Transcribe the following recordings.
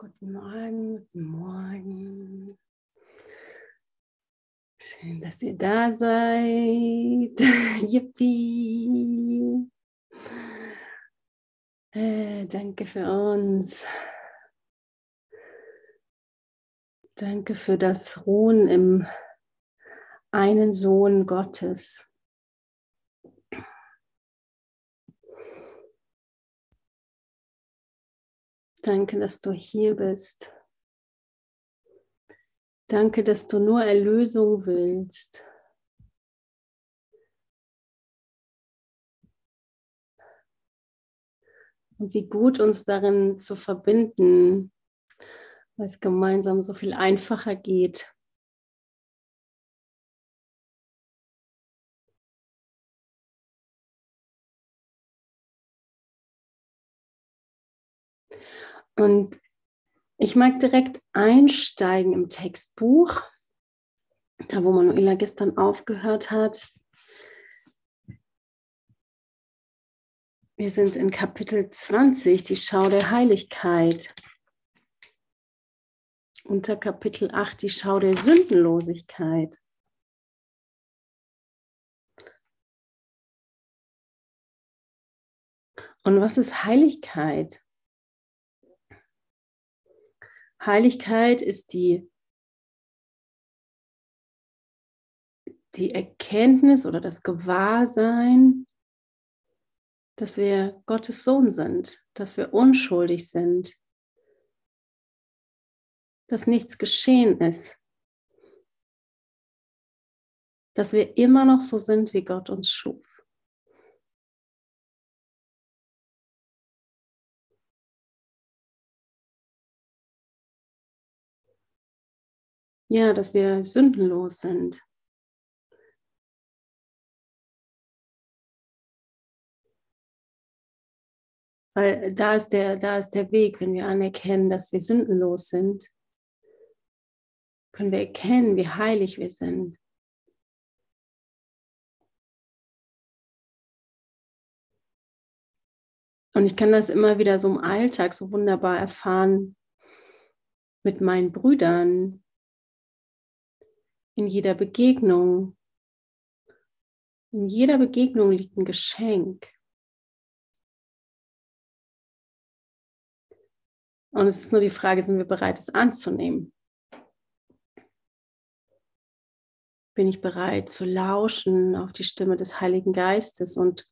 Guten Morgen, guten Morgen. Schön, dass ihr da seid. Yippie. Äh, danke für uns. Danke für das Ruhen im einen Sohn Gottes. Danke, dass du hier bist. Danke, dass du nur Erlösung willst. Und wie gut uns darin zu verbinden, weil es gemeinsam so viel einfacher geht. Und ich mag direkt einsteigen im Textbuch, da wo Manuela gestern aufgehört hat. Wir sind in Kapitel 20, die Schau der Heiligkeit. Unter Kapitel 8, die Schau der Sündenlosigkeit. Und was ist Heiligkeit? Heiligkeit ist die, die Erkenntnis oder das Gewahrsein, dass wir Gottes Sohn sind, dass wir unschuldig sind, dass nichts geschehen ist, dass wir immer noch so sind, wie Gott uns schuf. Ja, dass wir sündenlos sind. Weil da ist, der, da ist der Weg, wenn wir anerkennen, dass wir sündenlos sind, können wir erkennen, wie heilig wir sind. Und ich kann das immer wieder so im Alltag so wunderbar erfahren mit meinen Brüdern, in jeder Begegnung. In jeder Begegnung liegt ein Geschenk. Und es ist nur die Frage, sind wir bereit, es anzunehmen? Bin ich bereit zu lauschen auf die Stimme des Heiligen Geistes und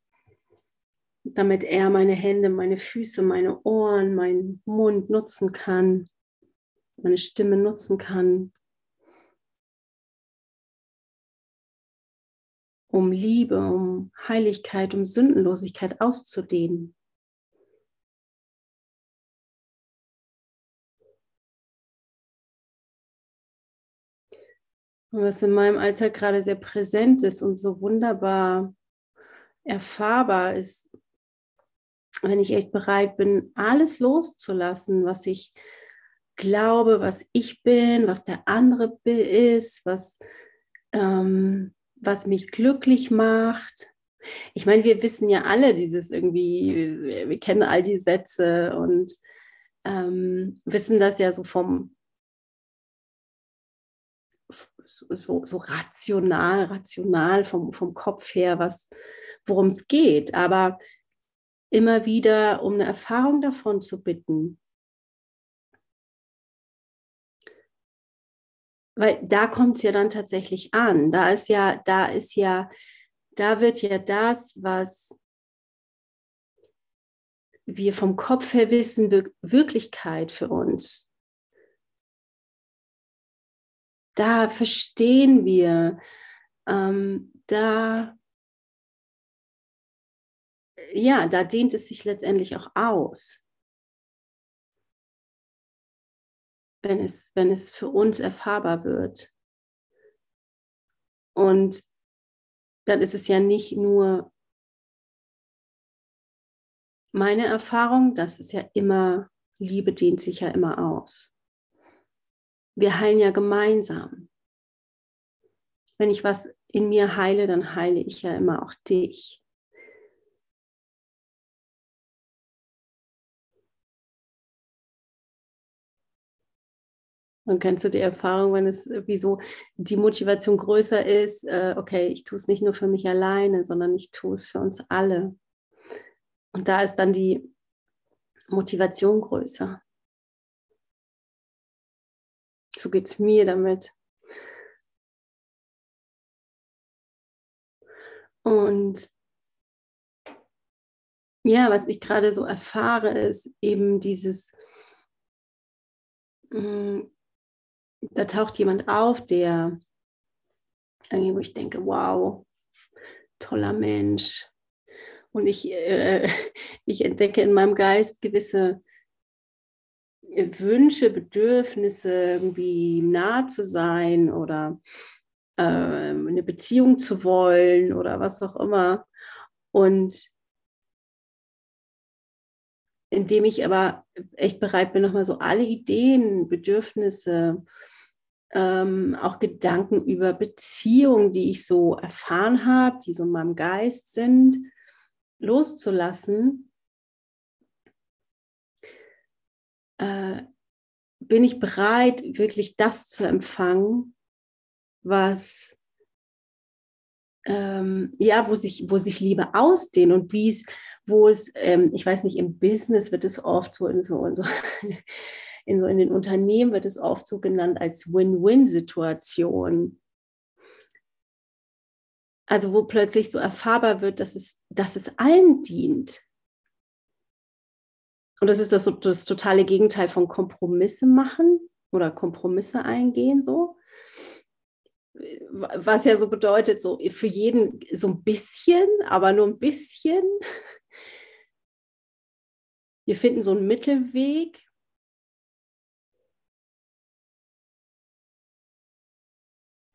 damit er meine Hände, meine Füße, meine Ohren, meinen Mund nutzen kann, meine Stimme nutzen kann, um Liebe, um Heiligkeit, um Sündenlosigkeit auszudehnen. Und was in meinem Alltag gerade sehr präsent ist und so wunderbar erfahrbar ist, wenn ich echt bereit bin, alles loszulassen, was ich glaube, was ich bin, was der andere ist, was ähm, was mich glücklich macht. Ich meine, wir wissen ja alle dieses irgendwie, wir kennen all die Sätze und ähm, wissen das ja so vom so, so rational, rational vom, vom Kopf her, was, worum es geht. Aber immer wieder um eine Erfahrung davon zu bitten, weil da kommt es ja dann tatsächlich an. Da ist ja, da ist ja, da wird ja das, was wir vom Kopf her wissen, Wirklichkeit für uns. Da verstehen wir, ähm, da, ja, da dehnt es sich letztendlich auch aus. Wenn es, wenn es für uns erfahrbar wird. Und dann ist es ja nicht nur meine Erfahrung, das ist ja immer, Liebe dehnt sich ja immer aus. Wir heilen ja gemeinsam. Wenn ich was in mir heile, dann heile ich ja immer auch dich. Und kennst du die Erfahrung, wenn es wie so die Motivation größer ist, äh, okay, ich tue es nicht nur für mich alleine, sondern ich tue es für uns alle. Und da ist dann die Motivation größer. So geht es mir damit. Und ja, was ich gerade so erfahre, ist eben dieses, mm, da taucht jemand auf, der irgendwie, wo ich denke, wow, toller Mensch. Und ich, äh, ich entdecke in meinem Geist gewisse Wünsche, Bedürfnisse, irgendwie nah zu sein oder äh, eine Beziehung zu wollen oder was auch immer. Und indem ich aber echt bereit bin, nochmal so alle Ideen, Bedürfnisse, ähm, auch Gedanken über Beziehungen, die ich so erfahren habe, die so in meinem Geist sind, loszulassen, äh, bin ich bereit, wirklich das zu empfangen, was ähm, ja, wo sich, wo sich Liebe ausdehnt und wie es, wo es, ähm, ich weiß nicht, im Business wird es oft so in so, in so, in so in den Unternehmen wird es oft so genannt als Win-Win-Situation. Also wo plötzlich so erfahrbar wird, dass es, dass es allen dient. Und das ist das, das totale Gegenteil von Kompromisse machen oder Kompromisse eingehen so was ja so bedeutet, so für jeden so ein bisschen, aber nur ein bisschen. Wir finden so einen Mittelweg.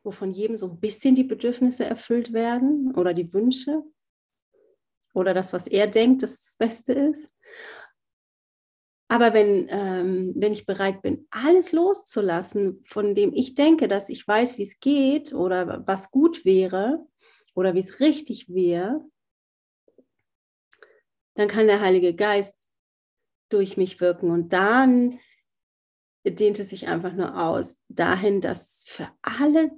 Wo von jedem so ein bisschen die Bedürfnisse erfüllt werden oder die Wünsche oder das, was er denkt, dass das Beste ist. Aber wenn, ähm, wenn ich bereit bin, alles loszulassen, von dem ich denke, dass ich weiß, wie es geht oder was gut wäre oder wie es richtig wäre, dann kann der Heilige Geist durch mich wirken. Und dann dehnt es sich einfach nur aus dahin, dass für alle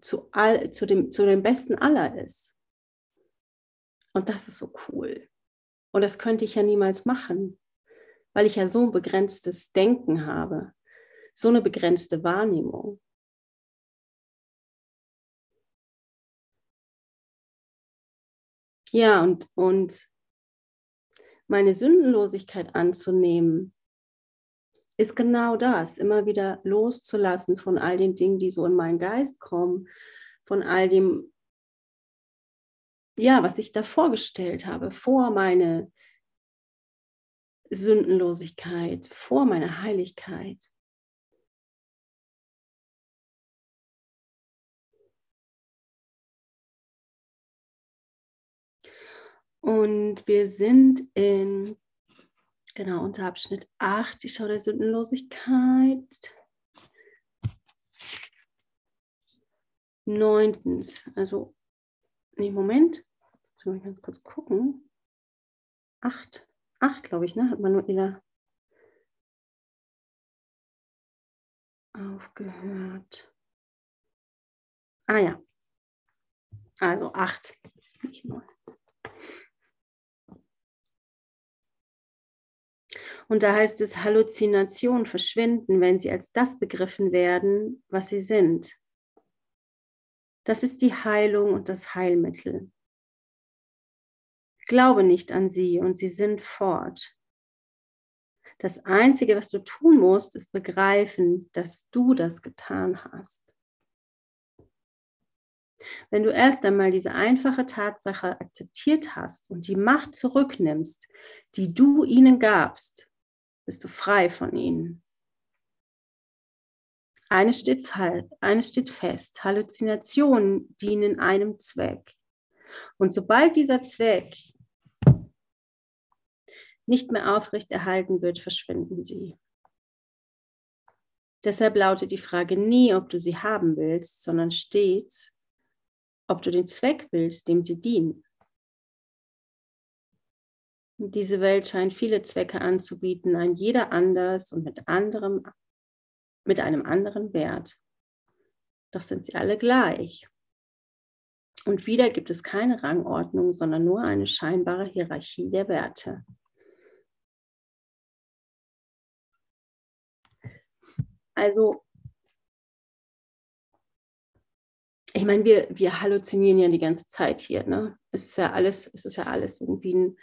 zu, all, zu, dem, zu dem Besten aller ist. Und das ist so cool. Und das könnte ich ja niemals machen weil ich ja so ein begrenztes Denken habe, so eine begrenzte Wahrnehmung. Ja, und, und meine Sündenlosigkeit anzunehmen, ist genau das, immer wieder loszulassen von all den Dingen, die so in meinen Geist kommen, von all dem, ja, was ich da vorgestellt habe, vor meine Sündenlosigkeit, vor meiner Heiligkeit. Und wir sind in, genau, unter Abschnitt 8, die Schau der Sündenlosigkeit. Neuntens, also, nee, Moment, ich muss ganz kurz gucken. Acht acht, glaube ich, ne? Hat Manuela aufgehört. Ah ja. Also acht, nicht neun. Und da heißt es, Halluzinationen verschwinden, wenn sie als das begriffen werden, was sie sind. Das ist die Heilung und das Heilmittel. Glaube nicht an sie und sie sind fort. Das Einzige, was du tun musst, ist begreifen, dass du das getan hast. Wenn du erst einmal diese einfache Tatsache akzeptiert hast und die Macht zurücknimmst, die du ihnen gabst, bist du frei von ihnen. Eines steht, eines steht fest, Halluzinationen dienen einem Zweck. Und sobald dieser Zweck nicht mehr aufrechterhalten wird, verschwinden sie. Deshalb lautet die Frage nie, ob du sie haben willst, sondern stets, ob du den Zweck willst, dem sie dienen. Diese Welt scheint viele Zwecke anzubieten, ein jeder anders und mit anderem mit einem anderen Wert. Doch sind sie alle gleich. Und wieder gibt es keine Rangordnung, sondern nur eine scheinbare Hierarchie der Werte. Also, ich meine, wir, wir halluzinieren ja die ganze Zeit hier. Ne? Es ist ja alles, es ist ja alles irgendwie ein,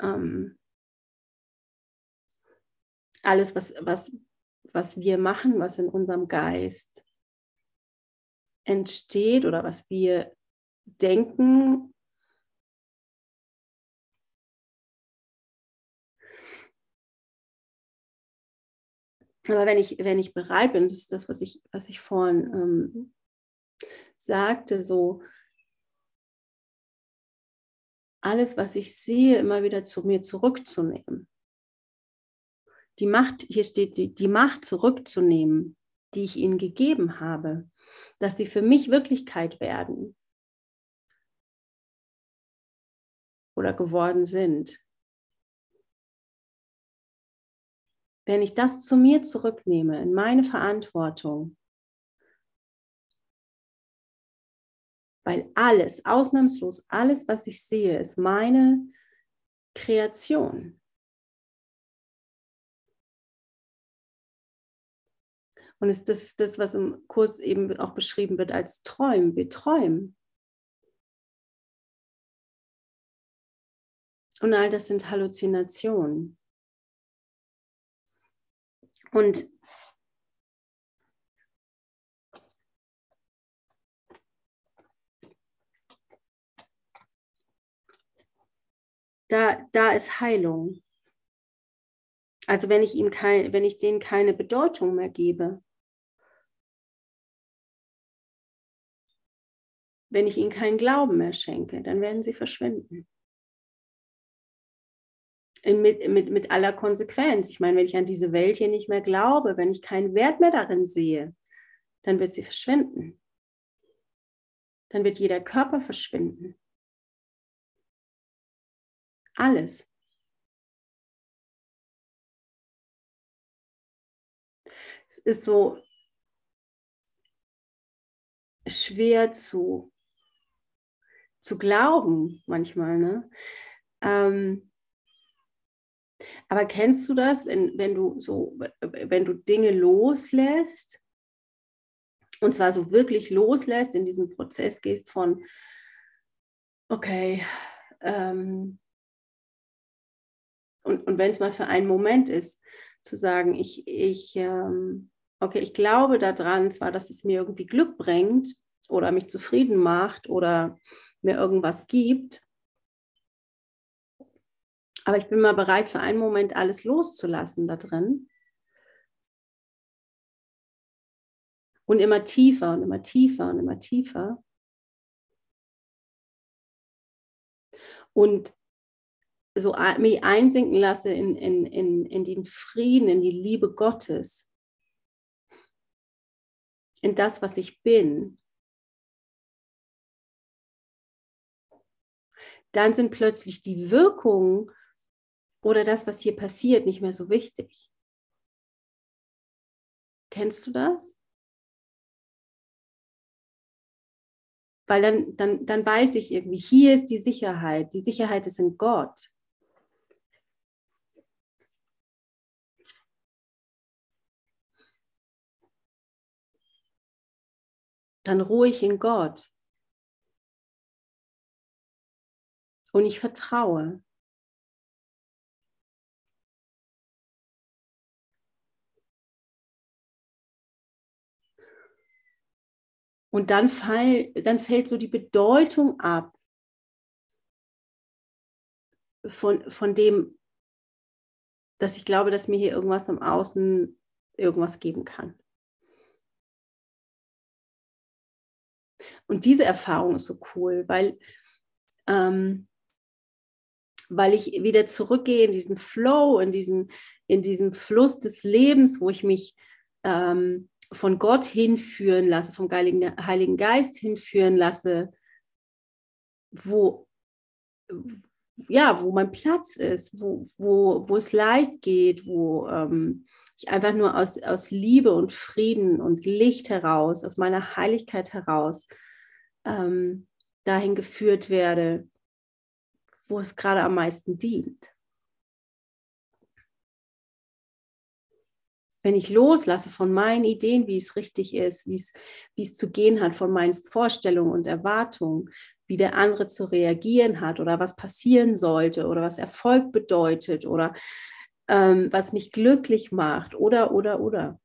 ähm, alles, was, was, was wir machen, was in unserem Geist entsteht oder was wir denken, aber wenn ich, wenn ich bereit bin, das ist das, was ich, was ich vorhin ähm, sagte, so alles, was ich sehe, immer wieder zu mir zurückzunehmen. Die Macht, hier steht, die, die Macht zurückzunehmen, die ich ihnen gegeben habe, dass sie für mich Wirklichkeit werden oder geworden sind. Wenn ich das zu mir zurücknehme, in meine Verantwortung, weil alles, ausnahmslos alles, was ich sehe, ist meine Kreation. Und es, das ist das, was im Kurs eben auch beschrieben wird als Träumen. Wir träumen. Und all das sind Halluzinationen. Und da, da ist Heilung. Also wenn ich ihm kein, wenn ich denen keine Bedeutung mehr gebe, wenn ich ihnen keinen Glauben mehr schenke, dann werden sie verschwinden. Mit, mit, mit aller Konsequenz. Ich meine, wenn ich an diese Welt hier nicht mehr glaube, wenn ich keinen Wert mehr darin sehe, dann wird sie verschwinden. Dann wird jeder Körper verschwinden. Alles. Es ist so schwer zu zu glauben manchmal. Ne? Ähm, aber kennst du das, wenn, wenn du so, wenn du Dinge loslässt und zwar so wirklich loslässt, in diesen Prozess gehst von, okay, ähm, und, und wenn es mal für einen Moment ist, zu sagen, ich, ich, ähm, okay, ich glaube daran, zwar, dass es mir irgendwie Glück bringt, oder mich zufrieden macht oder mir irgendwas gibt. Aber ich bin mal bereit, für einen Moment alles loszulassen da drin. Und immer tiefer und immer tiefer und immer tiefer. Und so mich einsinken lasse in, in, in, in den Frieden, in die Liebe Gottes, in das, was ich bin, dann sind plötzlich die Wirkungen oder das, was hier passiert, nicht mehr so wichtig. Kennst du das? Weil dann, dann, dann weiß ich irgendwie, hier ist die Sicherheit. Die Sicherheit ist in Gott. Dann ruhe ich in Gott. und ich vertraue. Und dann, fall, dann fällt so die Bedeutung ab von, von dem, dass ich glaube, dass mir hier irgendwas im Außen irgendwas geben kann. Und diese Erfahrung ist so cool, weil ähm, weil ich wieder zurückgehe in diesen Flow, in diesen, in diesen Fluss des Lebens, wo ich mich ähm, von Gott hinführen lasse, vom Heiligen, Heiligen Geist hinführen lasse, wo, ja, wo mein Platz ist, wo, wo, wo es Leid geht, wo ähm, ich einfach nur aus, aus Liebe und Frieden und Licht heraus, aus meiner Heiligkeit heraus ähm, dahin geführt werde, wo es gerade am meisten dient. Wenn ich loslasse von meinen Ideen, wie es richtig ist, wie es, wie es zu gehen hat, von meinen Vorstellungen und Erwartungen, wie der andere zu reagieren hat oder was passieren sollte oder was Erfolg bedeutet oder ähm, was mich glücklich macht oder, oder, oder.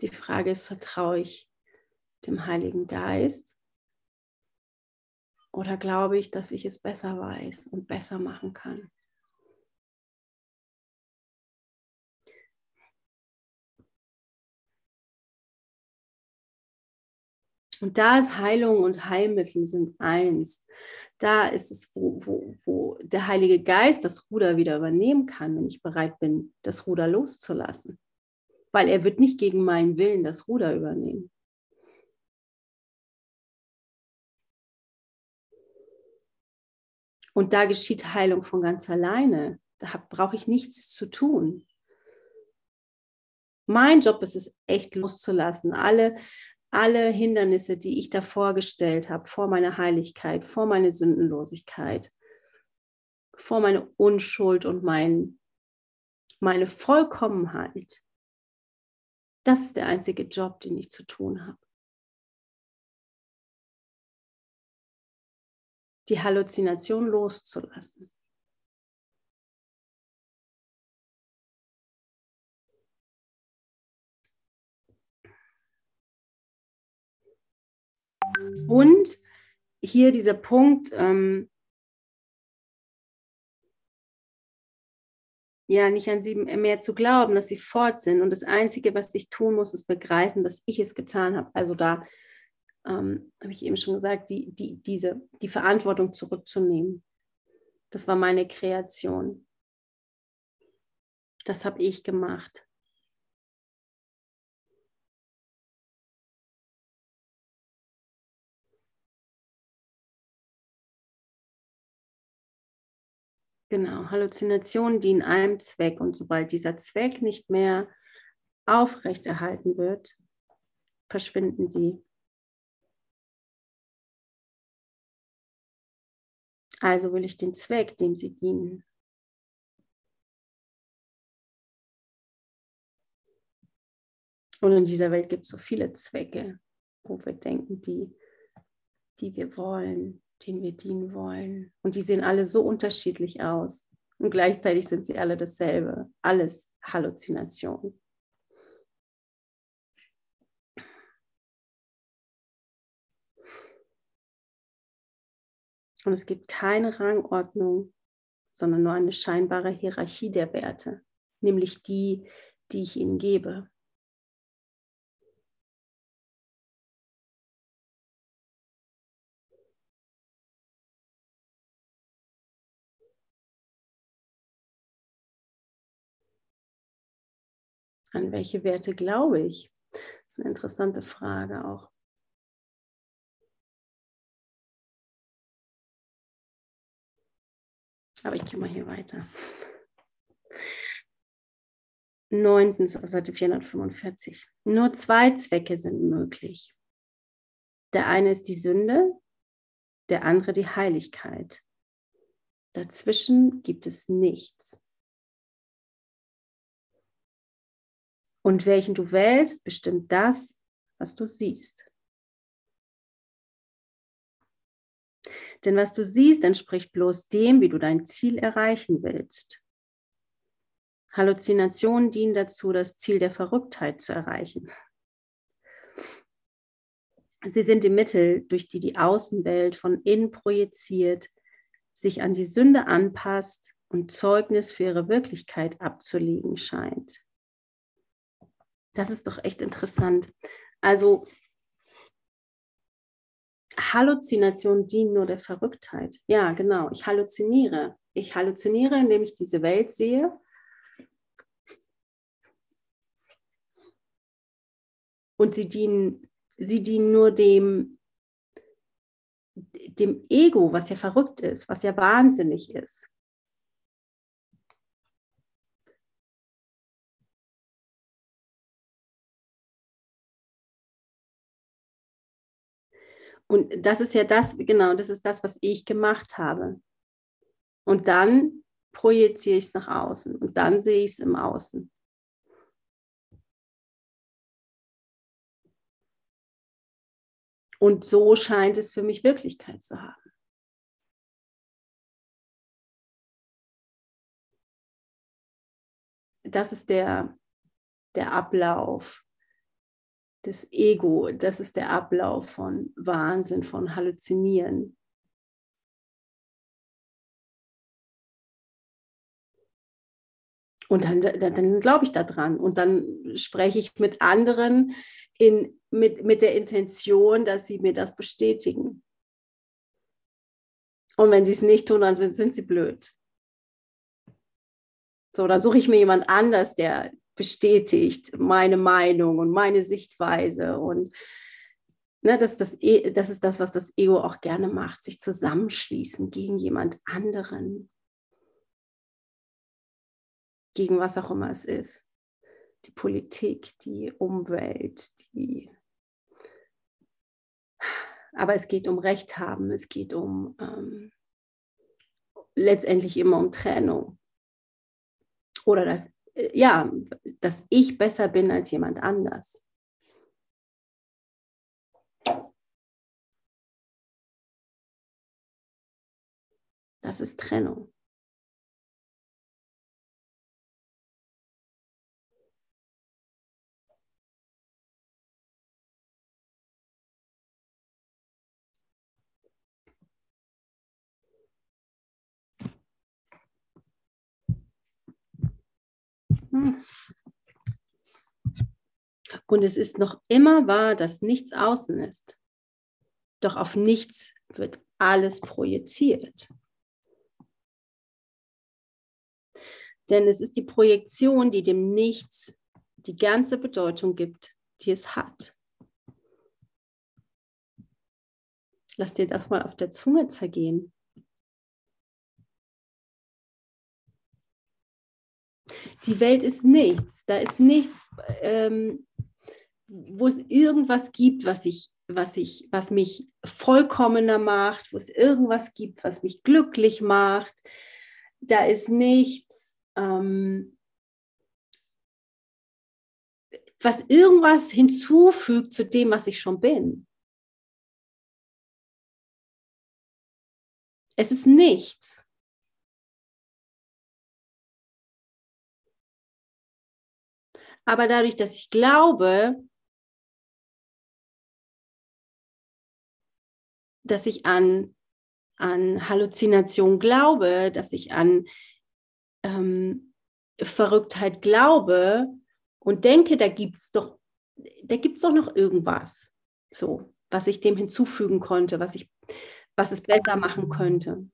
Die Frage ist, vertraue ich dem Heiligen Geist oder glaube ich, dass ich es besser weiß und besser machen kann? Und da ist Heilung und Heilmittel sind eins. Da ist es, wo, wo, wo der Heilige Geist das Ruder wieder übernehmen kann, wenn ich bereit bin, das Ruder loszulassen. Weil er wird nicht gegen meinen Willen das Ruder übernehmen. Und da geschieht Heilung von ganz alleine. Da brauche ich nichts zu tun. Mein Job ist es, echt loszulassen. Alle, alle Hindernisse, die ich davor gestellt habe, vor meiner Heiligkeit, vor meine Sündenlosigkeit, vor meine Unschuld und mein, meine Vollkommenheit. Das ist der einzige Job, den ich zu tun habe. Die Halluzination loszulassen. Und hier dieser Punkt, ähm, ja, nicht an sie mehr zu glauben, dass sie fort sind. Und das Einzige, was ich tun muss, ist begreifen, dass ich es getan habe. Also da ähm, habe ich eben schon gesagt, die, die, diese, die Verantwortung zurückzunehmen. Das war meine Kreation. Das habe ich gemacht. Genau, Halluzinationen dienen einem Zweck und sobald dieser Zweck nicht mehr aufrechterhalten wird, verschwinden sie. Also will ich den Zweck, dem sie dienen. Und in dieser Welt gibt es so viele Zwecke, wo wir denken, die, die wir wollen, denen wir dienen wollen. Und die sehen alle so unterschiedlich aus. Und gleichzeitig sind sie alle dasselbe. Alles Halluzination. Und es gibt keine Rangordnung, sondern nur eine scheinbare Hierarchie der Werte, nämlich die, die ich ihnen gebe. An welche Werte glaube ich? Das ist eine interessante Frage auch. Aber ich gehe mal hier weiter. Neuntens auf Seite 445. Nur zwei Zwecke sind möglich. Der eine ist die Sünde, der andere die Heiligkeit. Dazwischen gibt es nichts. Und welchen du wählst, bestimmt das, was du siehst. Denn was du siehst, entspricht bloß dem, wie du dein Ziel erreichen willst. Halluzinationen dienen dazu, das Ziel der Verrücktheit zu erreichen. Sie sind die Mittel, durch die die Außenwelt von innen projiziert, sich an die Sünde anpasst und Zeugnis für ihre Wirklichkeit abzulegen scheint. Das ist doch echt interessant. Also Halluzinationen dienen nur der Verrücktheit. Ja, genau. Ich halluziniere. Ich halluziniere, indem ich diese Welt sehe. Und sie dienen, sie dienen nur dem, dem Ego, was ja verrückt ist, was ja wahnsinnig ist. Und das ist ja das, genau, das ist das, was ich gemacht habe. Und dann projiziere ich es nach außen und dann sehe ich es im Außen. Und so scheint es für mich Wirklichkeit zu haben. Das ist der, der Ablauf des Ego, das ist der Ablauf von Wahnsinn, von Halluzinieren. Und dann, dann, dann glaube ich daran. Und dann spreche ich mit anderen in, mit, mit der Intention, dass sie mir das bestätigen. Und wenn sie es nicht tun, dann sind sie blöd. So, dann suche ich mir jemand anders, der bestätigt meine Meinung und meine Sichtweise. Und ne, das, das, e, das ist das, was das Ego auch gerne macht, sich zusammenschließen gegen jemand anderen gegen was auch immer es ist. Die Politik, die Umwelt, die. Aber es geht um Recht haben, es geht um ähm, letztendlich immer um Trennung. Oder dass, äh, ja, dass ich besser bin als jemand anders. Das ist Trennung. Und es ist noch immer wahr, dass nichts außen ist. Doch auf nichts wird alles projiziert. Denn es ist die Projektion, die dem Nichts die ganze Bedeutung gibt, die es hat. Lass dir das mal auf der Zunge zergehen. Die Welt ist nichts. Da ist nichts, ähm, wo es irgendwas gibt, was ich, was ich, was mich vollkommener macht, wo es irgendwas gibt, was mich glücklich macht. Da ist nichts, ähm, was irgendwas hinzufügt zu dem, was ich schon bin. Es ist nichts. Aber dadurch, dass ich glaube, dass ich an, an Halluzination glaube, dass ich an ähm, Verrücktheit glaube und denke, da gibt es doch, da gibt's doch noch irgendwas, so, was ich dem hinzufügen konnte, was ich, was es besser machen könnte.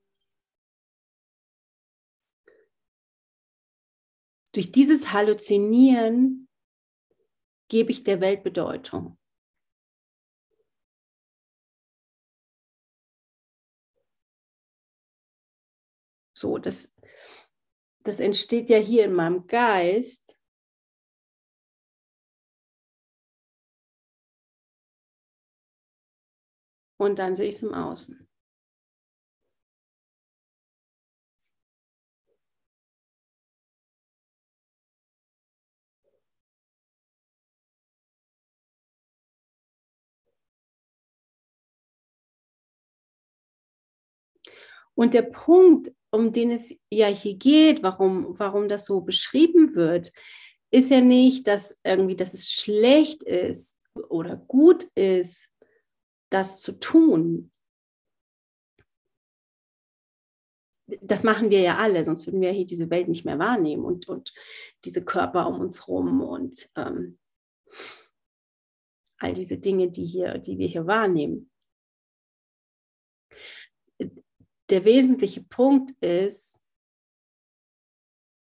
Durch dieses Halluzinieren gebe ich der Welt Bedeutung. So, das, das entsteht ja hier in meinem Geist. Und dann sehe ich es im Außen. Und der Punkt, um den es ja hier geht, warum, warum das so beschrieben wird, ist ja nicht, dass irgendwie, dass es schlecht ist oder gut ist, das zu tun. Das machen wir ja alle, sonst würden wir hier diese Welt nicht mehr wahrnehmen und, und diese Körper um uns herum und ähm, all diese Dinge, die, hier, die wir hier wahrnehmen der wesentliche Punkt ist,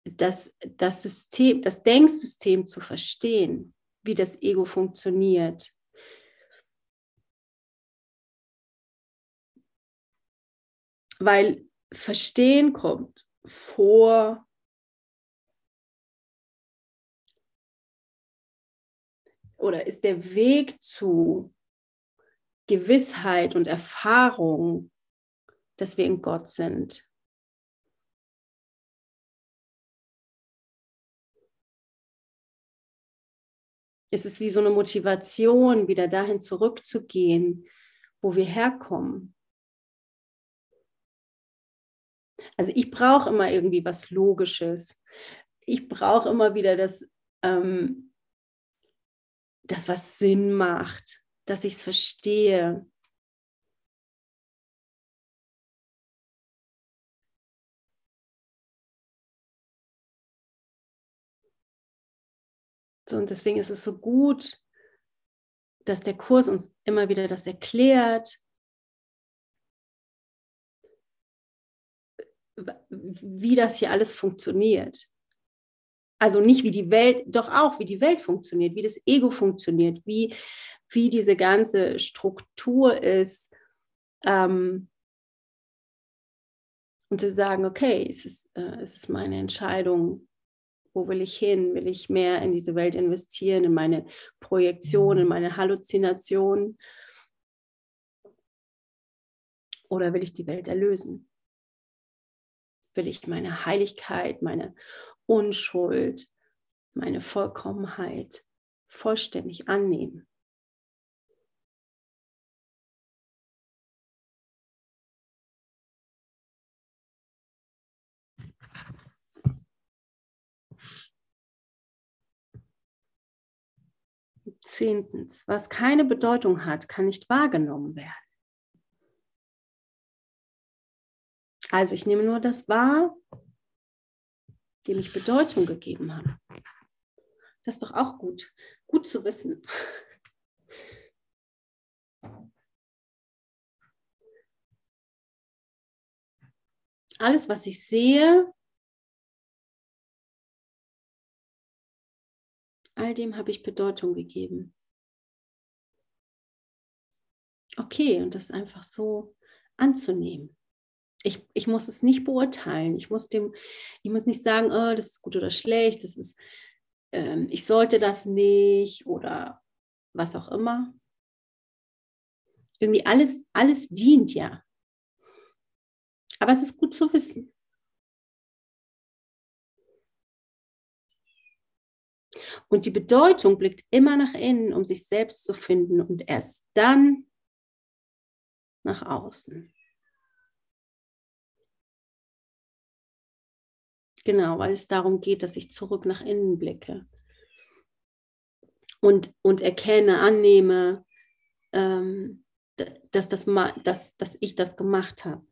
das, das System, das Denksystem zu verstehen. wie das Ego funktioniert. Weil Verstehen kommt vor oder ist der Weg zu Gewissheit und Erfahrung, dass wir in Gott sind. Es ist wie so eine Motivation, wieder dahin zurückzugehen, wo wir herkommen. Also ich brauche immer irgendwie was Logisches. Ich brauche immer wieder das, ähm, das, was Sinn macht, dass ich es verstehe. Und deswegen ist es so gut, dass der Kurs uns immer wieder das erklärt, wie das hier alles funktioniert. Also nicht wie die Welt, doch auch wie die Welt funktioniert, wie das Ego funktioniert, wie, wie diese ganze Struktur ist. Ähm, und zu sagen, okay, es ist, äh, es ist meine Entscheidung, wo will ich hin? Will ich mehr in diese Welt investieren, in meine Projektion, in meine Halluzination? Oder will ich die Welt erlösen? will ich meine Heiligkeit, meine Unschuld, meine Vollkommenheit vollständig annehmen. Zehntens, was keine Bedeutung hat, kann nicht wahrgenommen werden. Also ich nehme nur das wahr, dem ich Bedeutung gegeben habe. Das ist doch auch gut, gut zu wissen. Alles, was ich sehe, all dem habe ich Bedeutung gegeben. Okay, und das einfach so anzunehmen ich, ich muss es nicht beurteilen. Ich muss dem, ich muss nicht sagen, oh, das ist gut oder schlecht, das ist, ähm, ich sollte das nicht oder was auch immer. Irgendwie alles, alles dient ja. Aber es ist gut zu wissen. Und die Bedeutung blickt immer nach innen, um sich selbst zu finden und erst dann nach außen. Genau, weil es darum geht, dass ich zurück nach innen blicke und, und erkenne, annehme, ähm, dass, das, dass, dass ich das gemacht habe,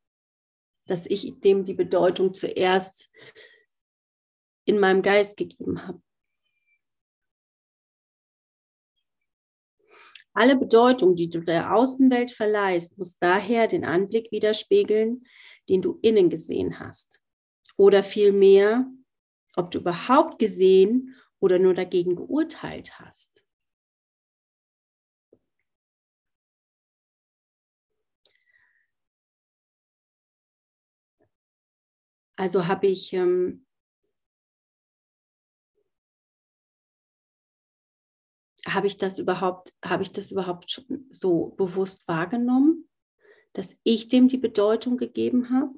dass ich dem die Bedeutung zuerst in meinem Geist gegeben habe. Alle Bedeutung, die du der Außenwelt verleihst, muss daher den Anblick widerspiegeln, den du innen gesehen hast oder vielmehr, ob du überhaupt gesehen oder nur dagegen geurteilt hast. Also habe ich ähm, habe ich das überhaupt habe ich das überhaupt so bewusst wahrgenommen, dass ich dem die Bedeutung gegeben habe?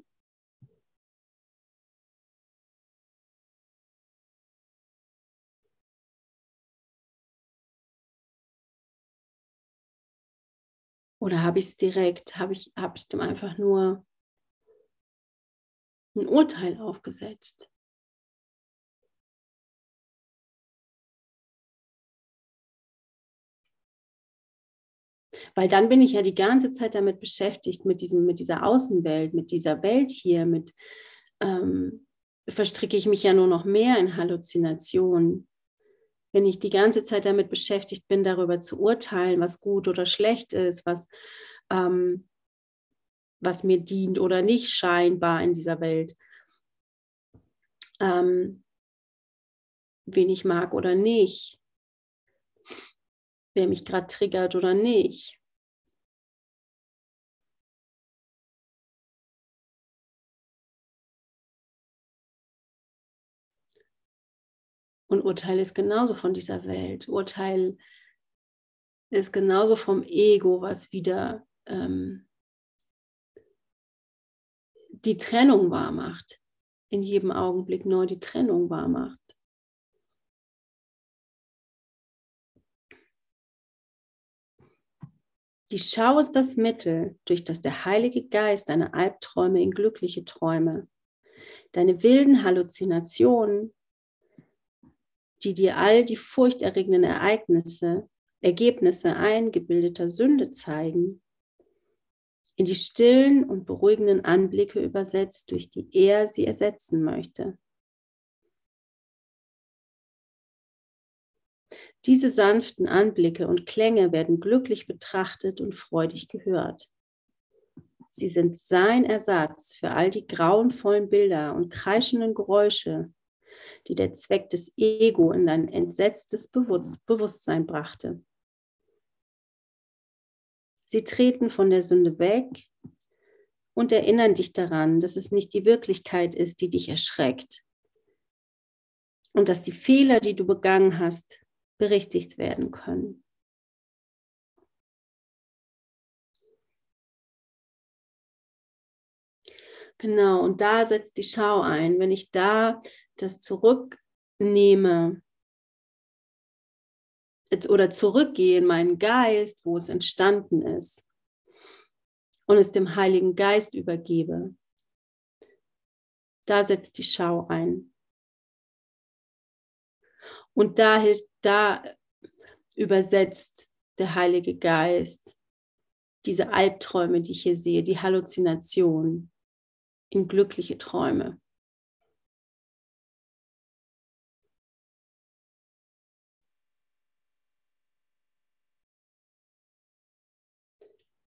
Oder habe ich es direkt, habe ich, hab ich dem einfach nur ein Urteil aufgesetzt? Weil dann bin ich ja die ganze Zeit damit beschäftigt, mit, diesem, mit dieser Außenwelt, mit dieser Welt hier, mit ähm, verstricke ich mich ja nur noch mehr in Halluzinationen. Wenn ich die ganze Zeit damit beschäftigt bin, darüber zu urteilen, was gut oder schlecht ist, was, ähm, was mir dient oder nicht scheinbar in dieser Welt, ähm, wen ich mag oder nicht, wer mich gerade triggert oder nicht. Und Urteil ist genauso von dieser Welt. Urteil ist genauso vom Ego, was wieder ähm, die Trennung wahr macht. In jedem Augenblick neu die Trennung wahr macht. Die Schau ist das Mittel, durch das der Heilige Geist deine Albträume in glückliche Träume, deine wilden Halluzinationen die dir all die furchterregenden Ereignisse, Ergebnisse eingebildeter Sünde zeigen, in die stillen und beruhigenden Anblicke übersetzt, durch die er sie ersetzen möchte. Diese sanften Anblicke und Klänge werden glücklich betrachtet und freudig gehört. Sie sind sein Ersatz für all die grauenvollen Bilder und kreischenden Geräusche, die der Zweck des Ego in dein entsetztes Bewusstsein brachte. Sie treten von der Sünde weg und erinnern dich daran, dass es nicht die Wirklichkeit ist, die dich erschreckt und dass die Fehler, die du begangen hast, berichtigt werden können. Genau, und da setzt die Schau ein. Wenn ich da das zurücknehme oder zurückgehe in meinen Geist, wo es entstanden ist, und es dem Heiligen Geist übergebe, da setzt die Schau ein. Und da, da übersetzt der Heilige Geist diese Albträume, die ich hier sehe, die Halluzination in glückliche Träume.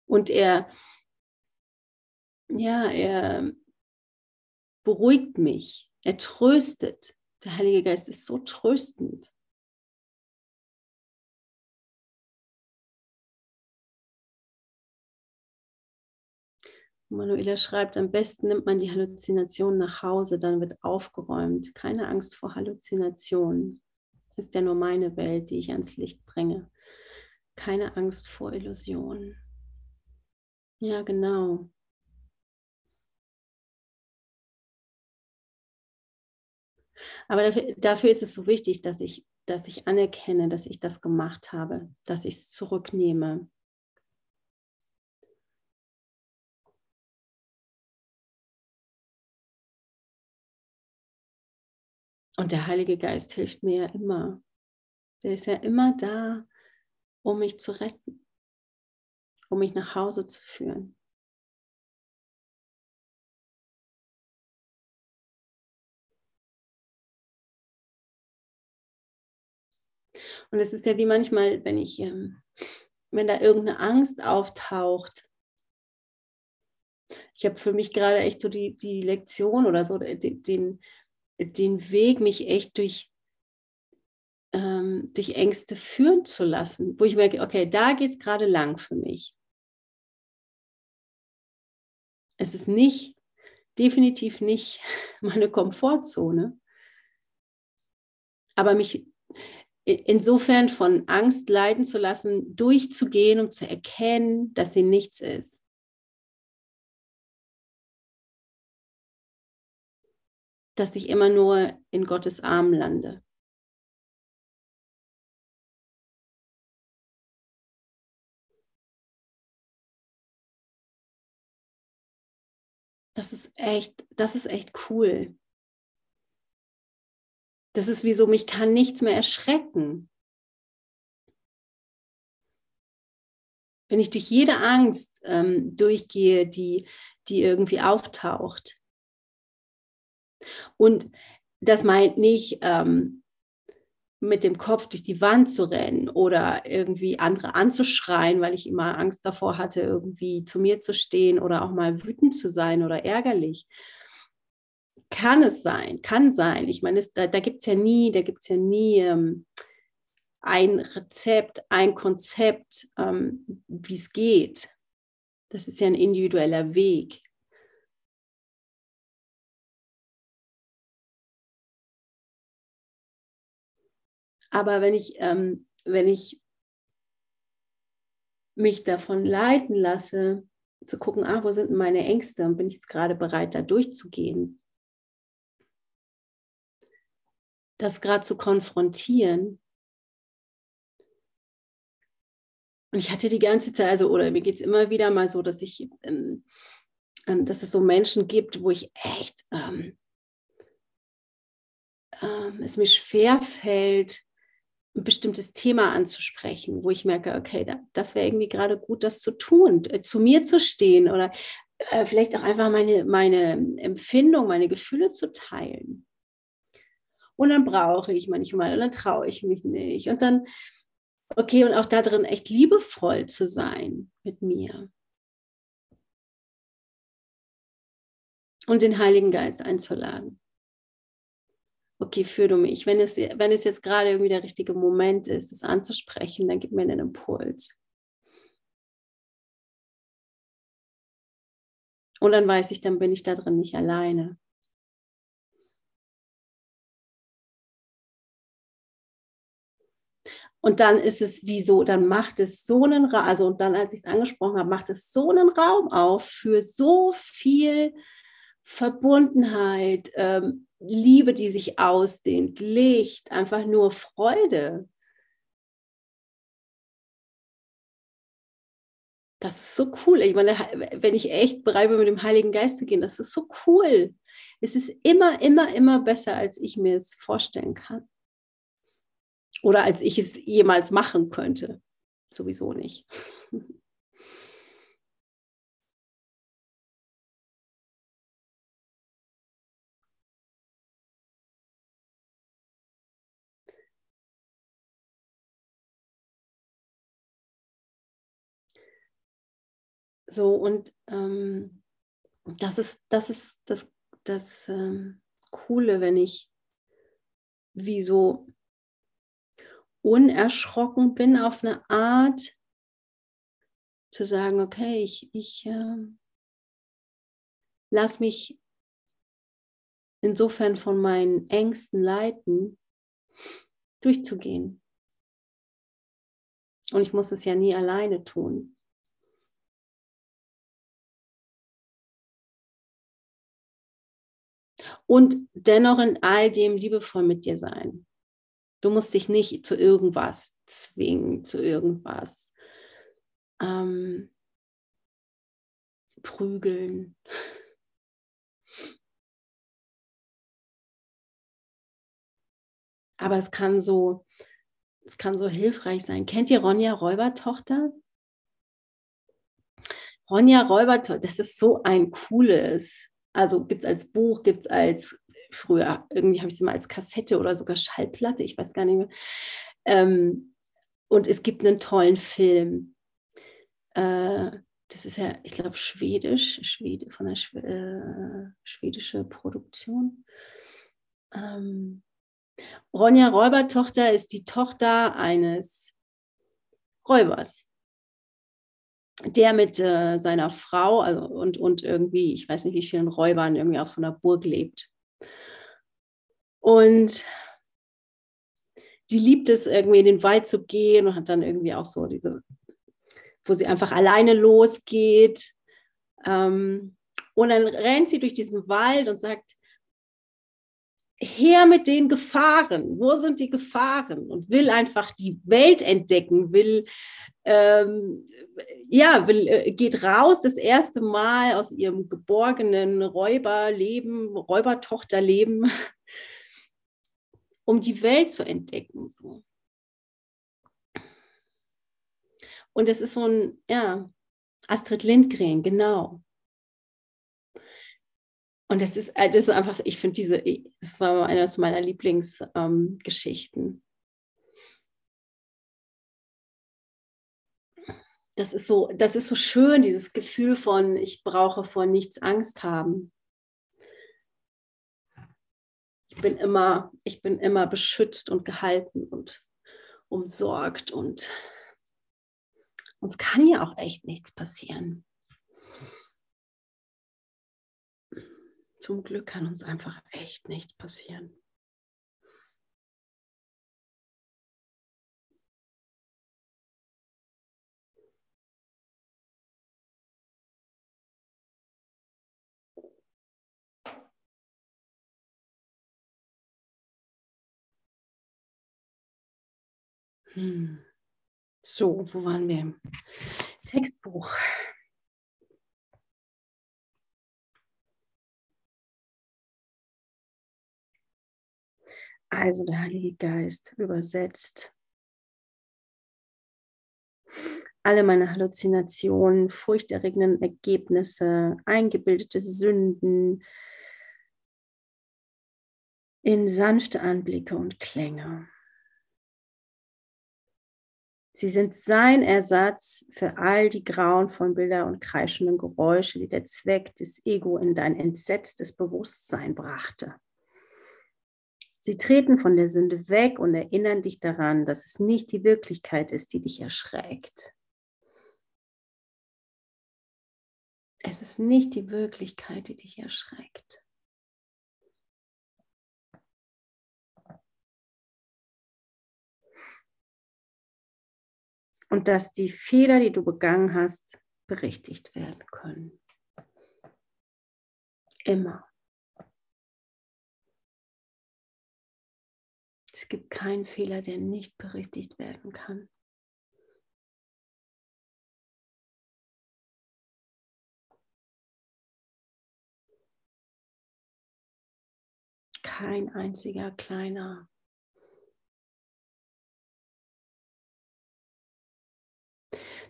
Und er, ja, er beruhigt mich, er tröstet. Der Heilige Geist ist so tröstend. Manuela schreibt, am besten nimmt man die Halluzination nach Hause, dann wird aufgeräumt. Keine Angst vor Halluzinationen. Ist ja nur meine Welt, die ich ans Licht bringe. Keine Angst vor Illusionen. Ja, genau. Aber dafür, dafür, ist es so wichtig, dass ich, dass ich anerkenne, dass ich das gemacht habe, dass ich es zurücknehme, Und der Heilige Geist hilft mir ja immer. Der ist ja immer da, um mich zu retten, um mich nach Hause zu führen. Und es ist ja wie manchmal, wenn ich, ähm, wenn da irgendeine Angst auftaucht. Ich habe für mich gerade echt so die, die Lektion oder so den, den Weg, mich echt durch, ähm, durch Ängste führen zu lassen, wo ich merke, okay, da geht es gerade lang für mich. Es ist nicht, definitiv nicht meine Komfortzone, aber mich insofern von Angst leiden zu lassen, durchzugehen, um zu erkennen, dass sie nichts ist. dass ich immer nur in Gottes Arm lande. Das ist echt, das ist echt cool. Das ist wie so, mich kann nichts mehr erschrecken. Wenn ich durch jede Angst ähm, durchgehe, die, die irgendwie auftaucht, und das meint nicht, ähm, mit dem Kopf durch die Wand zu rennen oder irgendwie andere anzuschreien, weil ich immer Angst davor hatte, irgendwie zu mir zu stehen oder auch mal wütend zu sein oder ärgerlich. Kann es sein, kann sein. Ich meine, es, da, da gibt es ja nie, da gibt ja nie ähm, ein Rezept, ein Konzept, ähm, wie es geht. Das ist ja ein individueller Weg. Aber wenn ich, ähm, wenn ich mich davon leiten lasse, zu gucken, ah, wo sind meine Ängste und bin ich jetzt gerade bereit, da durchzugehen, das gerade zu konfrontieren. Und ich hatte die ganze Zeit, also, oder mir geht es immer wieder mal so, dass ich, ähm, ähm, dass es so Menschen gibt, wo ich echt, ähm, ähm es mir schwer fällt, ein bestimmtes Thema anzusprechen, wo ich merke, okay, da, das wäre irgendwie gerade gut, das zu tun, äh, zu mir zu stehen oder äh, vielleicht auch einfach meine, meine Empfindung, meine Gefühle zu teilen. Und dann brauche ich manchmal, und dann traue ich mich nicht. Und dann, okay, und auch da drin echt liebevoll zu sein mit mir. Und den Heiligen Geist einzuladen okay, führ du mich. Wenn es, wenn es jetzt gerade irgendwie der richtige Moment ist, das anzusprechen, dann gib mir einen Impuls. Und dann weiß ich, dann bin ich da drin nicht alleine. Und dann ist es wie so, dann macht es so einen Raum, also und dann, als ich es angesprochen habe, macht es so einen Raum auf für so viel Verbundenheit, ähm, Liebe, die sich ausdehnt, Licht, einfach nur Freude. Das ist so cool. Ich meine, wenn ich echt bereit bin, mit dem Heiligen Geist zu gehen, das ist so cool. Es ist immer, immer, immer besser, als ich mir es vorstellen kann. Oder als ich es jemals machen könnte. Sowieso nicht. So, und ähm, das ist, das ist das, das ähm, Coole, wenn ich wie so unerschrocken bin auf eine Art zu sagen, okay, ich, ich äh, lass mich insofern von meinen Ängsten leiten, durchzugehen. Und ich muss es ja nie alleine tun. und dennoch in all dem liebevoll mit dir sein. Du musst dich nicht zu irgendwas zwingen, zu irgendwas ähm, prügeln. Aber es kann so, es kann so hilfreich sein. Kennt ihr Ronja Räubertochter? Ronja Räubertochter, das ist so ein cooles also gibt es als Buch, gibt es als, früher, irgendwie habe ich es mal als Kassette oder sogar Schallplatte, ich weiß gar nicht mehr. Ähm, und es gibt einen tollen Film. Äh, das ist ja, ich glaube, schwedisch, Schwede, von der Schw äh, schwedische Produktion. Ähm, Ronja Räubertochter ist die Tochter eines Räubers der mit äh, seiner Frau also, und, und irgendwie, ich weiß nicht, wie vielen Räubern irgendwie auf so einer Burg lebt. Und die liebt es, irgendwie in den Wald zu gehen und hat dann irgendwie auch so diese, wo sie einfach alleine losgeht. Ähm, und dann rennt sie durch diesen Wald und sagt, her mit den Gefahren. Wo sind die Gefahren? Und will einfach die Welt entdecken, will ähm, ja, will, äh, geht raus das erste Mal aus ihrem geborgenen Räuberleben, Räubertochterleben, um die Welt zu entdecken. So. Und es ist so ein, ja, Astrid Lindgren, genau. Und das ist, äh, das ist einfach, ich finde diese, das war eine meiner Lieblingsgeschichten. Ähm, das ist so, das ist so schön, dieses Gefühl von, ich brauche vor nichts Angst haben. Ich bin immer, ich bin immer beschützt und gehalten und, umsorgt und uns kann ja auch echt nichts passieren. Zum Glück kann uns einfach echt nichts passieren. Hm. So, wo waren wir? Textbuch. Also der Heilige Geist übersetzt alle meine Halluzinationen, furchterregenden Ergebnisse, eingebildete Sünden in sanfte Anblicke und Klänge. Sie sind sein Ersatz für all die grauenvollen Bilder und kreischenden Geräusche, die der Zweck des Ego in dein entsetztes Bewusstsein brachte. Sie treten von der Sünde weg und erinnern dich daran, dass es nicht die Wirklichkeit ist, die dich erschreckt. Es ist nicht die Wirklichkeit, die dich erschreckt. Und dass die Fehler, die du begangen hast, berichtigt werden können. Immer. Es gibt keinen Fehler, der nicht berichtigt werden kann. Kein einziger kleiner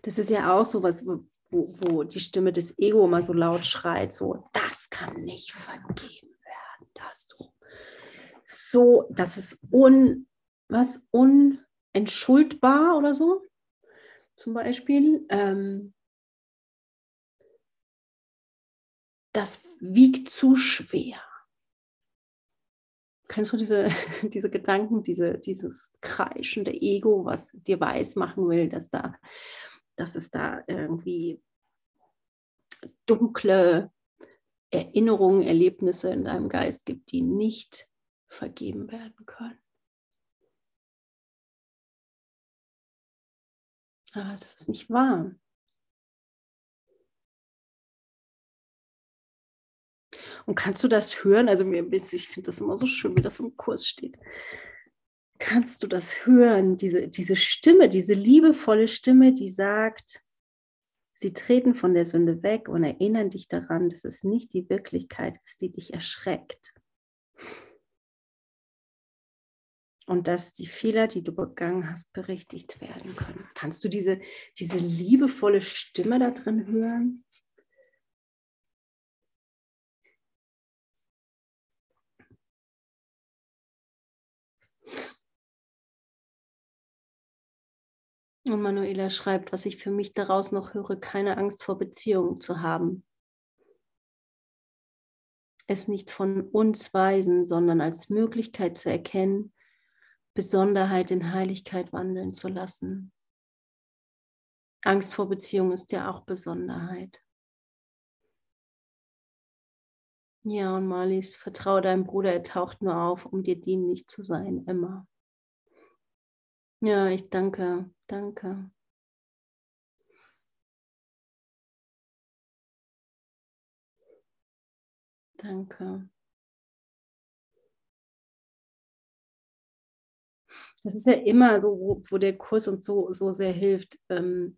das ist ja auch so was, wo, wo die Stimme des Ego immer so laut schreit, so, das kann nicht vergeben werden, dass du so, das ist un, was, unentschuldbar oder so, zum Beispiel. Ähm, das wiegt zu schwer. Kennst du diese, diese Gedanken, diese, dieses kreischende Ego, was dir weiß machen will, dass da dass es da irgendwie dunkle Erinnerungen, Erlebnisse in deinem Geist gibt, die nicht vergeben werden können. Aber es ist nicht wahr. Und kannst du das hören? Also ich finde das immer so schön, wie das im Kurs steht kannst du das hören, diese, diese Stimme, diese liebevolle Stimme, die sagt, sie treten von der Sünde weg und erinnern dich daran, dass es nicht die Wirklichkeit ist, die dich erschreckt. Und dass die Fehler, die du begangen hast, berichtigt werden können. Kannst du diese, diese liebevolle Stimme da drin hören? Und Manuela schreibt, was ich für mich daraus noch höre, keine Angst vor Beziehungen zu haben. Es nicht von uns weisen, sondern als Möglichkeit zu erkennen, Besonderheit in Heiligkeit wandeln zu lassen. Angst vor Beziehung ist ja auch Besonderheit. Ja, und Marlies, vertraue deinem Bruder, er taucht nur auf, um dir dienlich zu sein, immer. Ja, ich danke, danke. Danke. Das ist ja immer so, wo, wo der Kurs uns so, so sehr hilft, ähm,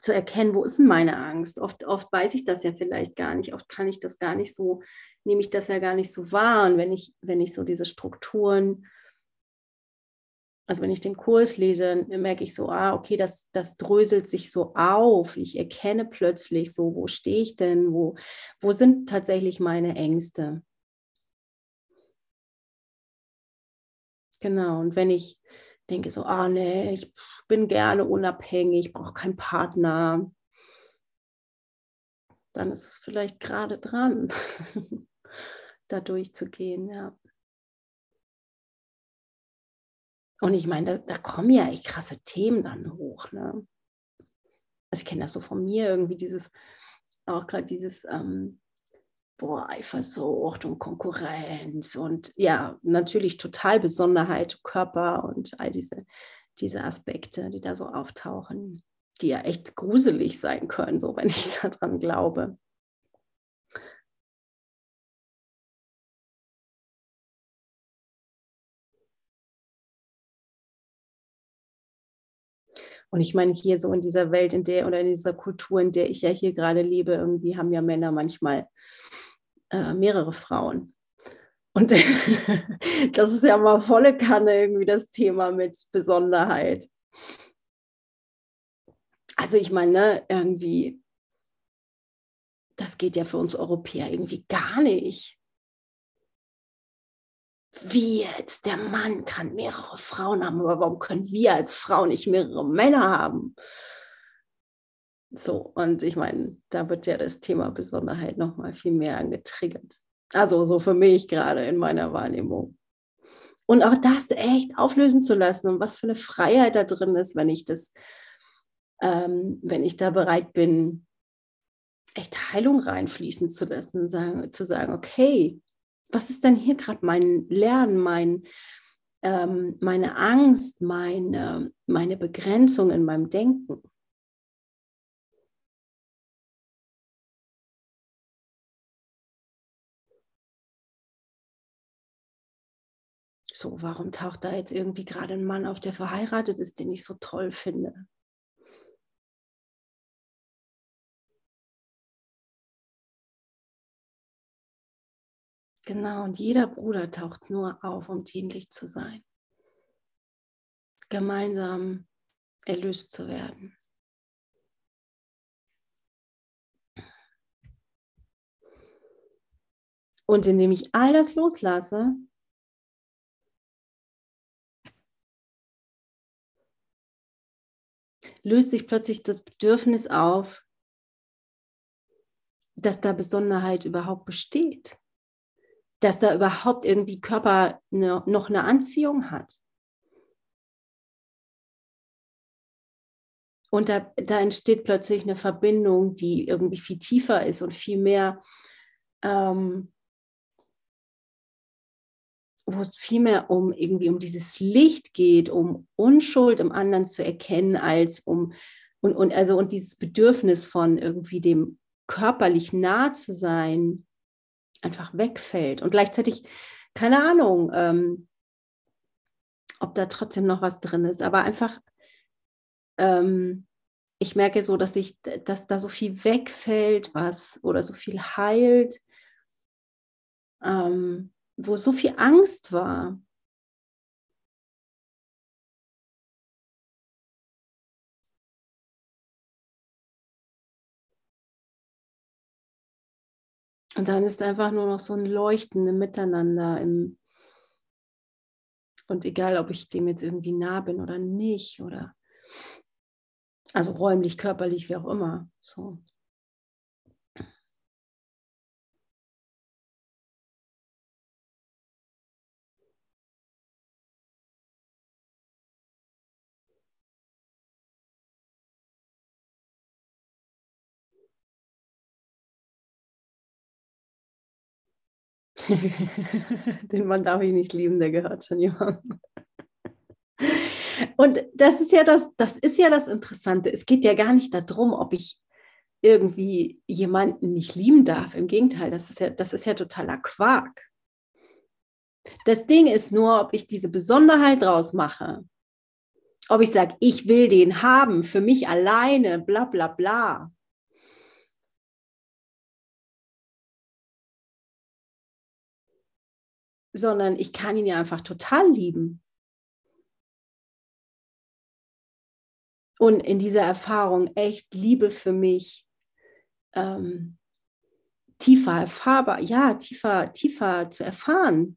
zu erkennen, wo ist denn meine Angst? Oft, oft weiß ich das ja vielleicht gar nicht, oft kann ich das gar nicht so, nehme ich das ja gar nicht so wahr. Und wenn ich, wenn ich so diese Strukturen also wenn ich den Kurs lese, dann merke ich so, ah, okay, das, das dröselt sich so auf. Ich erkenne plötzlich so, wo stehe ich denn, wo, wo sind tatsächlich meine Ängste. Genau, und wenn ich denke so, ah nee, ich bin gerne unabhängig, brauche keinen Partner, dann ist es vielleicht gerade dran, da durchzugehen, ja. Und ich meine, da, da, kommen ja echt krasse Themen dann hoch. Ne? Also ich kenne das so von mir, irgendwie dieses, auch gerade dieses, ähm, boah, Eifersucht und Konkurrenz und ja, natürlich total Besonderheit, Körper und all diese, diese Aspekte, die da so auftauchen, die ja echt gruselig sein können, so wenn ich daran glaube. Und ich meine, hier so in dieser Welt, in der oder in dieser Kultur, in der ich ja hier gerade lebe, irgendwie haben ja Männer manchmal äh, mehrere Frauen. Und das ist ja mal volle Kanne irgendwie das Thema mit Besonderheit. Also ich meine, ne, irgendwie, das geht ja für uns Europäer irgendwie gar nicht wie jetzt, der Mann kann mehrere Frauen haben, aber warum können wir als Frau nicht mehrere Männer haben? So, und ich meine, da wird ja das Thema Besonderheit nochmal viel mehr angetriggert. Also so für mich gerade in meiner Wahrnehmung. Und auch das echt auflösen zu lassen und was für eine Freiheit da drin ist, wenn ich das, ähm, wenn ich da bereit bin, echt Heilung reinfließen zu lassen, sagen, zu sagen, okay, was ist denn hier gerade mein Lernen, mein, ähm, meine Angst, meine, meine Begrenzung in meinem Denken? So, warum taucht da jetzt irgendwie gerade ein Mann auf, der verheiratet ist, den ich so toll finde? Genau, und jeder Bruder taucht nur auf, um dienlich zu sein. Gemeinsam erlöst zu werden. Und indem ich all das loslasse, löst sich plötzlich das Bedürfnis auf, dass da Besonderheit überhaupt besteht dass da überhaupt irgendwie Körper eine, noch eine Anziehung hat. Und da, da entsteht plötzlich eine Verbindung, die irgendwie viel tiefer ist und viel mehr, ähm, wo es viel mehr um irgendwie um dieses Licht geht, um Unschuld im anderen zu erkennen, als um und, und also und dieses Bedürfnis von irgendwie dem körperlich nah zu sein, einfach wegfällt. Und gleichzeitig, keine Ahnung, ähm, ob da trotzdem noch was drin ist, aber einfach, ähm, ich merke so, dass ich, dass da so viel wegfällt, was oder so viel heilt, ähm, wo so viel Angst war. Und dann ist einfach nur noch so ein Leuchten Miteinander im und egal, ob ich dem jetzt irgendwie nah bin oder nicht, oder also räumlich, körperlich, wie auch immer. So. Den Mann darf ich nicht lieben, der gehört schon jemandem. Und das ist ja das, das ist ja das Interessante. Es geht ja gar nicht darum, ob ich irgendwie jemanden nicht lieben darf. Im Gegenteil, das ist ja, das ist ja totaler Quark. Das Ding ist nur, ob ich diese Besonderheit draus mache. Ob ich sage, ich will den haben für mich alleine, bla bla bla. Sondern ich kann ihn ja einfach total lieben. Und in dieser Erfahrung echt Liebe für mich ähm, tiefer erfahrbar, ja, tiefer, tiefer zu erfahren.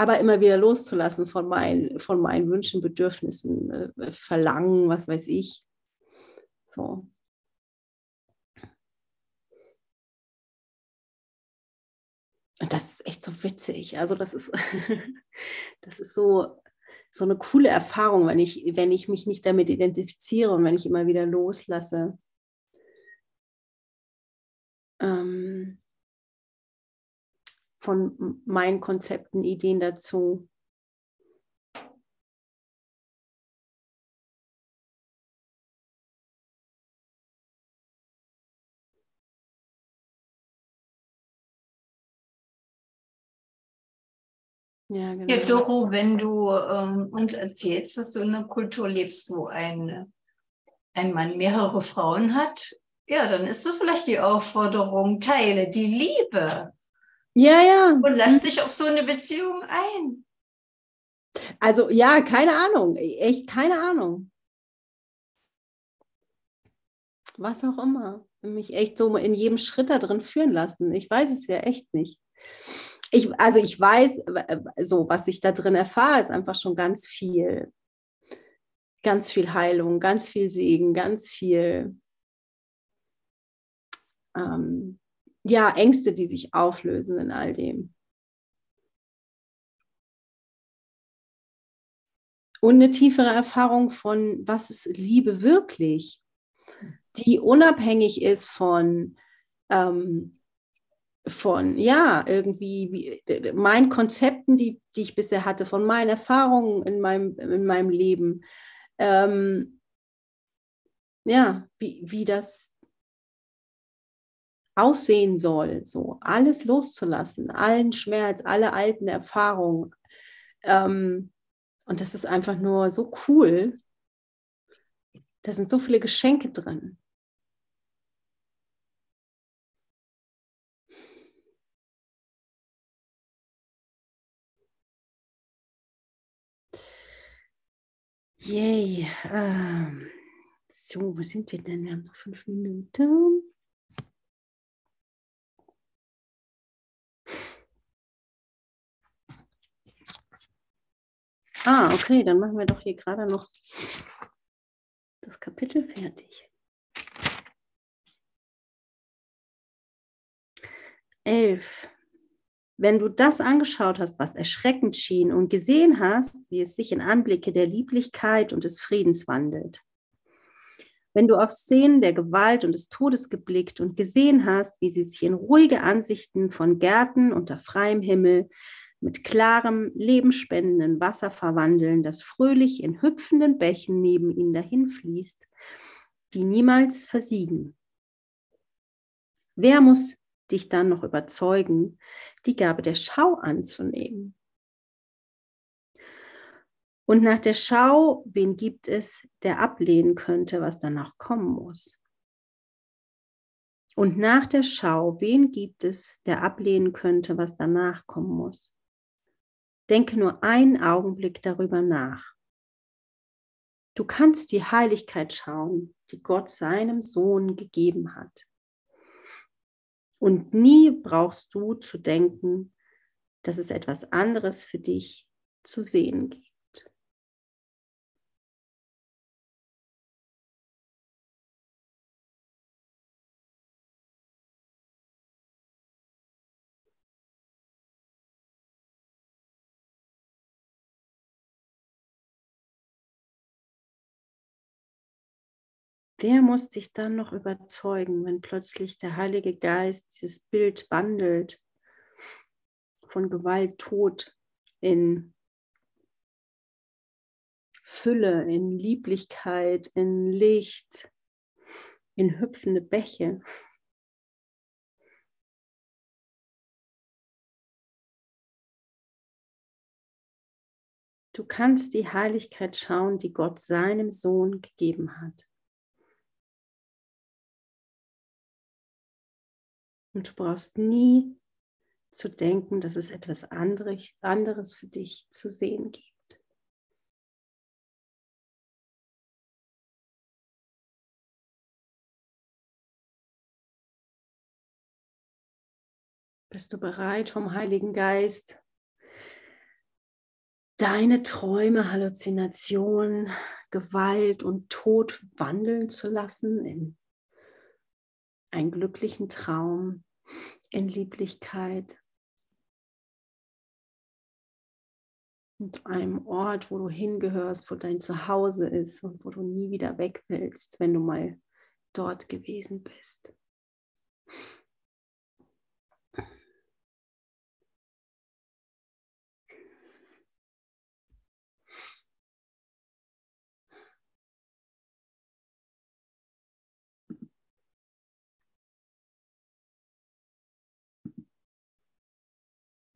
aber immer wieder loszulassen von meinen, von meinen Wünschen, Bedürfnissen, äh, Verlangen, was weiß ich. So. Und das ist echt so witzig. Also das ist, das ist so, so eine coole Erfahrung, wenn ich, wenn ich mich nicht damit identifiziere und wenn ich immer wieder loslasse. Ähm, von meinen Konzepten, Ideen dazu. Ja, genau. Ja, Doro, wenn du ähm, uns erzählst, dass du in einer Kultur lebst, wo ein, ein Mann mehrere Frauen hat, ja, dann ist das vielleicht die Aufforderung, teile die Liebe. Ja, ja. Und lass dich auf so eine Beziehung ein. Also ja, keine Ahnung, echt keine Ahnung. Was auch immer. Mich echt so in jedem Schritt da drin führen lassen. Ich weiß es ja echt nicht ich, also ich weiß, so was ich da drin erfahre, ist einfach schon ganz viel, ganz viel Heilung, ganz viel Segen, ganz viel, ähm, ja, Ängste, die sich auflösen in all dem. Und eine tiefere Erfahrung von, was ist Liebe wirklich, die unabhängig ist von, ähm, von, ja, irgendwie wie, meinen Konzepten, die, die ich bisher hatte, von meinen Erfahrungen in meinem, in meinem Leben. Ähm, ja, wie, wie das aussehen soll, so alles loszulassen, allen Schmerz, alle alten Erfahrungen. Ähm, und das ist einfach nur so cool. Da sind so viele Geschenke drin. Yay. Ähm, so, wo sind wir denn? Wir haben noch fünf Minuten. Ah, okay, dann machen wir doch hier gerade noch das Kapitel fertig. Elf. Wenn du das angeschaut hast, was erschreckend schien und gesehen hast, wie es sich in Anblicke der Lieblichkeit und des Friedens wandelt. Wenn du auf Szenen der Gewalt und des Todes geblickt und gesehen hast, wie sie sich in ruhige Ansichten von Gärten unter freiem Himmel mit klarem, lebenspendenden Wasser verwandeln, das fröhlich in hüpfenden Bächen neben ihnen dahinfließt, die niemals versiegen. Wer muss dich dann noch überzeugen, die Gabe der Schau anzunehmen. Und nach der Schau, wen gibt es, der ablehnen könnte, was danach kommen muss? Und nach der Schau, wen gibt es, der ablehnen könnte, was danach kommen muss? Denke nur einen Augenblick darüber nach. Du kannst die Heiligkeit schauen, die Gott seinem Sohn gegeben hat. Und nie brauchst du zu denken, dass es etwas anderes für dich zu sehen gibt. Wer muss dich dann noch überzeugen, wenn plötzlich der Heilige Geist dieses Bild wandelt von Gewalt, Tod in Fülle, in Lieblichkeit, in Licht, in hüpfende Bäche? Du kannst die Heiligkeit schauen, die Gott seinem Sohn gegeben hat. Und du brauchst nie zu denken, dass es etwas anderes für dich zu sehen gibt. Bist du bereit vom Heiligen Geist, deine Träume, Halluzinationen, Gewalt und Tod wandeln zu lassen in einen glücklichen Traum in Lieblichkeit. Und einem Ort, wo du hingehörst, wo dein Zuhause ist und wo du nie wieder weg willst, wenn du mal dort gewesen bist.